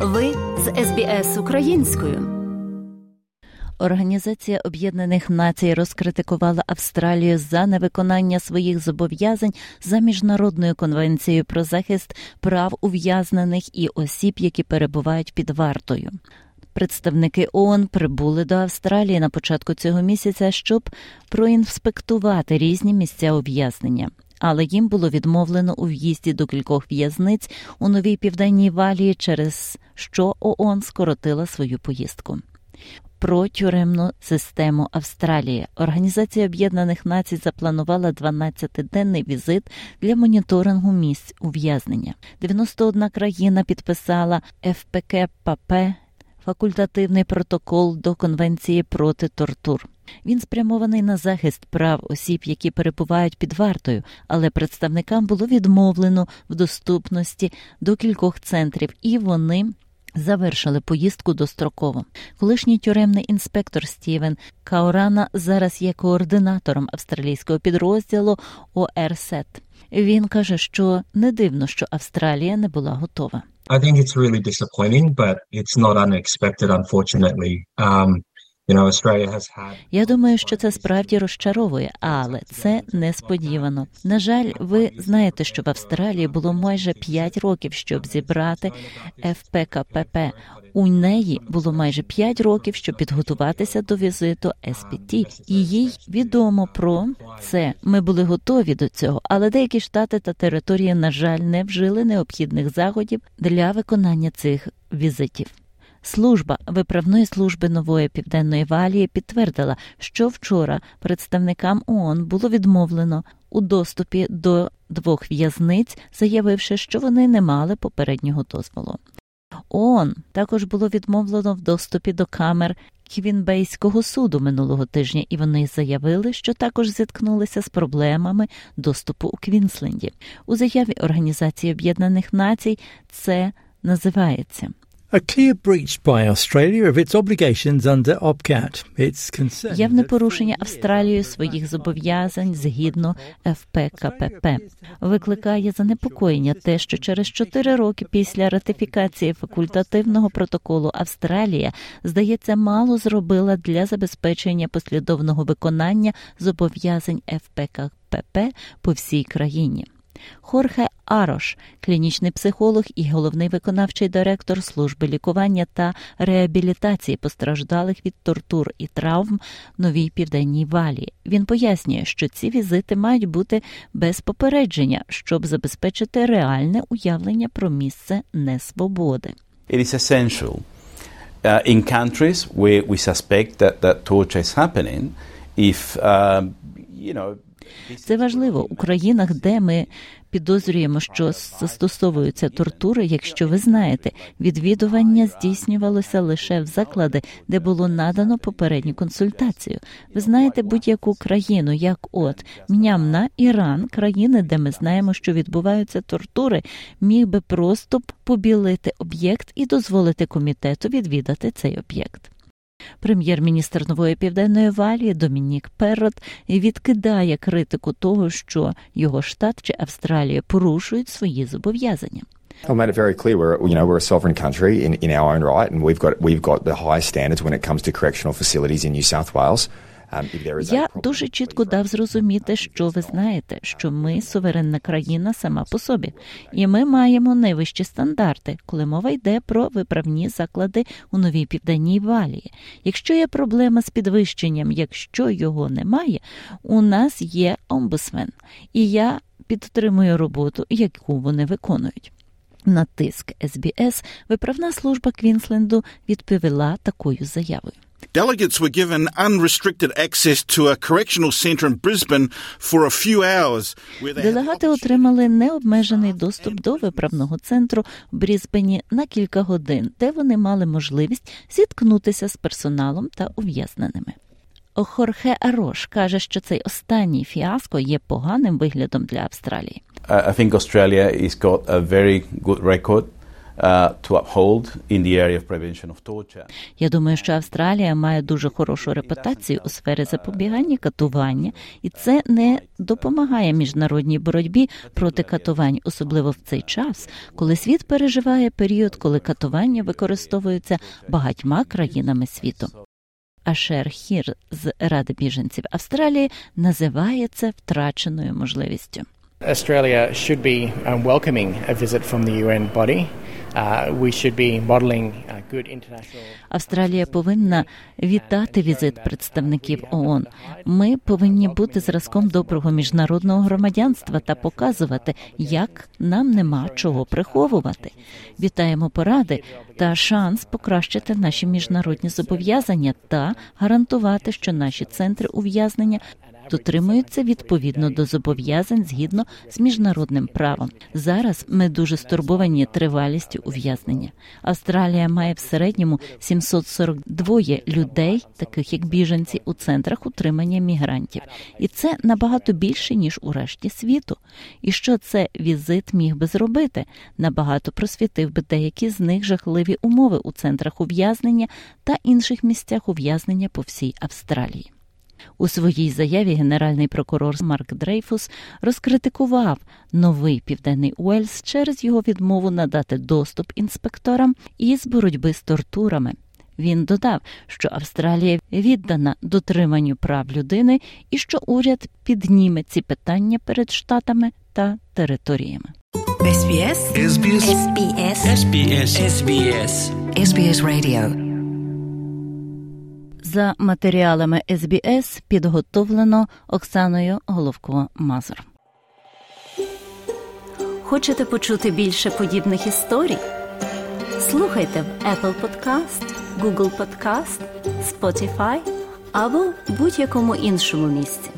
Ви з СБС українською. Організація Об'єднаних Націй розкритикувала Австралію за невиконання своїх зобов'язань за міжнародною конвенцією про захист прав ув'язнених і осіб, які перебувають під вартою. Представники ООН прибули до Австралії на початку цього місяця, щоб проінспектувати різні місця ув'язнення. Але їм було відмовлено у в'їзді до кількох в'язниць у новій південній валії, через що ООН скоротила свою поїздку про тюремну систему Австралії. Організація Об'єднаних Націй запланувала 12-денний візит для моніторингу місць ув'язнення. 91 країна підписала ФПК-ПП факультативний протокол до Конвенції проти тортур. Він спрямований на захист прав осіб, які перебувають під вартою, але представникам було відмовлено в доступності до кількох центрів, і вони завершили поїздку достроково. Колишній тюремний інспектор Стівен Каорана зараз є координатором австралійського підрозділу ОРСЕТ. Він каже, що не дивно, що Австралія не була готова. I think it's really disappointing, but it's not unexpected, unfortunately. Um, я думаю, що це справді розчаровує, але це несподівано. На жаль, ви знаєте, що в Австралії було майже 5 років, щоб зібрати ФПКПП. У неї було майже 5 років, щоб підготуватися до візиту СПТ. і їй відомо про це. Ми були готові до цього, але деякі штати та території, на жаль, не вжили необхідних заходів для виконання цих візитів. Служба виправної служби нової південної валії підтвердила, що вчора представникам ООН було відмовлено у доступі до двох в'язниць, заявивши, що вони не мали попереднього дозволу. ООН також було відмовлено в доступі до камер Квінбейського суду минулого тижня, і вони заявили, що також зіткнулися з проблемами доступу у Квінсленді. У заяві Організації Об'єднаних Націй це називається. Явне порушення Австралією своїх зобов'язань згідно ФПКПП викликає занепокоєння те, що через чотири роки після ратифікації факультативного протоколу Австралія здається мало зробила для забезпечення послідовного виконання зобов'язань ФПКПП по всій країні. Хорхе Арош, клінічний психолог і головний виконавчий директор служби лікування та реабілітації постраждалих від тортур і травм новій південній валії. Він пояснює, що ці візити мають бути без попередження, щоб забезпечити реальне уявлення про місце несвободи. It is essential uh, in countries where we suspect that that torture is happening if uh, you know це важливо у країнах, де ми підозрюємо, що застосовуються тортури. Якщо ви знаєте, відвідування здійснювалося лише в заклади, де було надано попередню консультацію. Ви знаєте будь-яку країну, як от Мнямна, Іран, країни, де ми знаємо, що відбуваються тортури, міг би просто побілити об'єкт і дозволити комітету відвідати цей об'єкт. Прем'єр-міністр нової південної валії Домінік Перрот відкидає критику того, що його штат чи Австралія порушують свої зобов'язання. I made it very clear we're you know we're a sovereign country in, in our own right, and we've got we've got the highest standards when it comes to correctional facilities in New South Wales. Um, Я дуже чітко дав зрозуміти, що ви знаєте, що ми суверенна країна сама по собі, і ми маємо найвищі стандарти, коли мова йде про виправні заклади у новій південній валії. Якщо є проблема з підвищенням, якщо його немає, у нас є омбусмен, і я підтримую роботу, яку вони виконують. На тиск СБС виправна служба Квінсленду відповіла такою заявою. Delegates were given unrestricted access to a correctional centre in Brisbane for a few hours. Делегати отримали необмежений доступ до виправного центру в Брізбені на кілька годин, де вони мали можливість зіткнутися з персоналом та ув'язненими. Хорхе Арош каже, що цей останній фіаско є поганим виглядом для Австралії. I think Australia has got a very good record to uphold in the area of prevention of torture. Я думаю, що Австралія має дуже хорошу репутацію у сфері запобігання катування, і це не допомагає міжнародній боротьбі проти катувань, особливо в цей час, коли світ переживає період, коли катування використовуються багатьма країнами світу. Ашер Хір з Ради біженців Австралії називає це втраченою можливістю. Australia should be um, welcoming a visit from the UN body. Uh, uh. Австралія повинна вітати візит представників ООН. Ми повинні бути зразком доброго міжнародного громадянства та показувати, як нам нема чого приховувати. Вітаємо поради та шанс покращити наші міжнародні зобов'язання та гарантувати, що наші центри ув'язнення дотримуються відповідно до зобов'язань згідно з міжнародним правом. Зараз ми дуже стурбовані тривалістю ув'язнення. Австралія має в середньому 742 людей, таких як біженці, у центрах утримання мігрантів, і це набагато більше ніж у решті світу. І що це візит міг би зробити? Набагато просвітив би деякі з них жахливі умови у центрах ув'язнення та інших місцях ув'язнення по всій Австралії. У своїй заяві генеральний прокурор Марк Дрейфус розкритикував новий південний Уельс через його відмову надати доступ інспекторам із боротьби з тортурами. Він додав, що Австралія віддана дотриманню прав людини і що уряд підніме ці питання перед штатами та територіями. SBS SBS SBS SBS SBS SBS Radio За матеріалами СБС підготовлено Оксаною Головко Мазур. Хочете почути більше подібних історій? Слухайте в Apple Podcast, Google Podcast, Spotify або будь-якому іншому місці.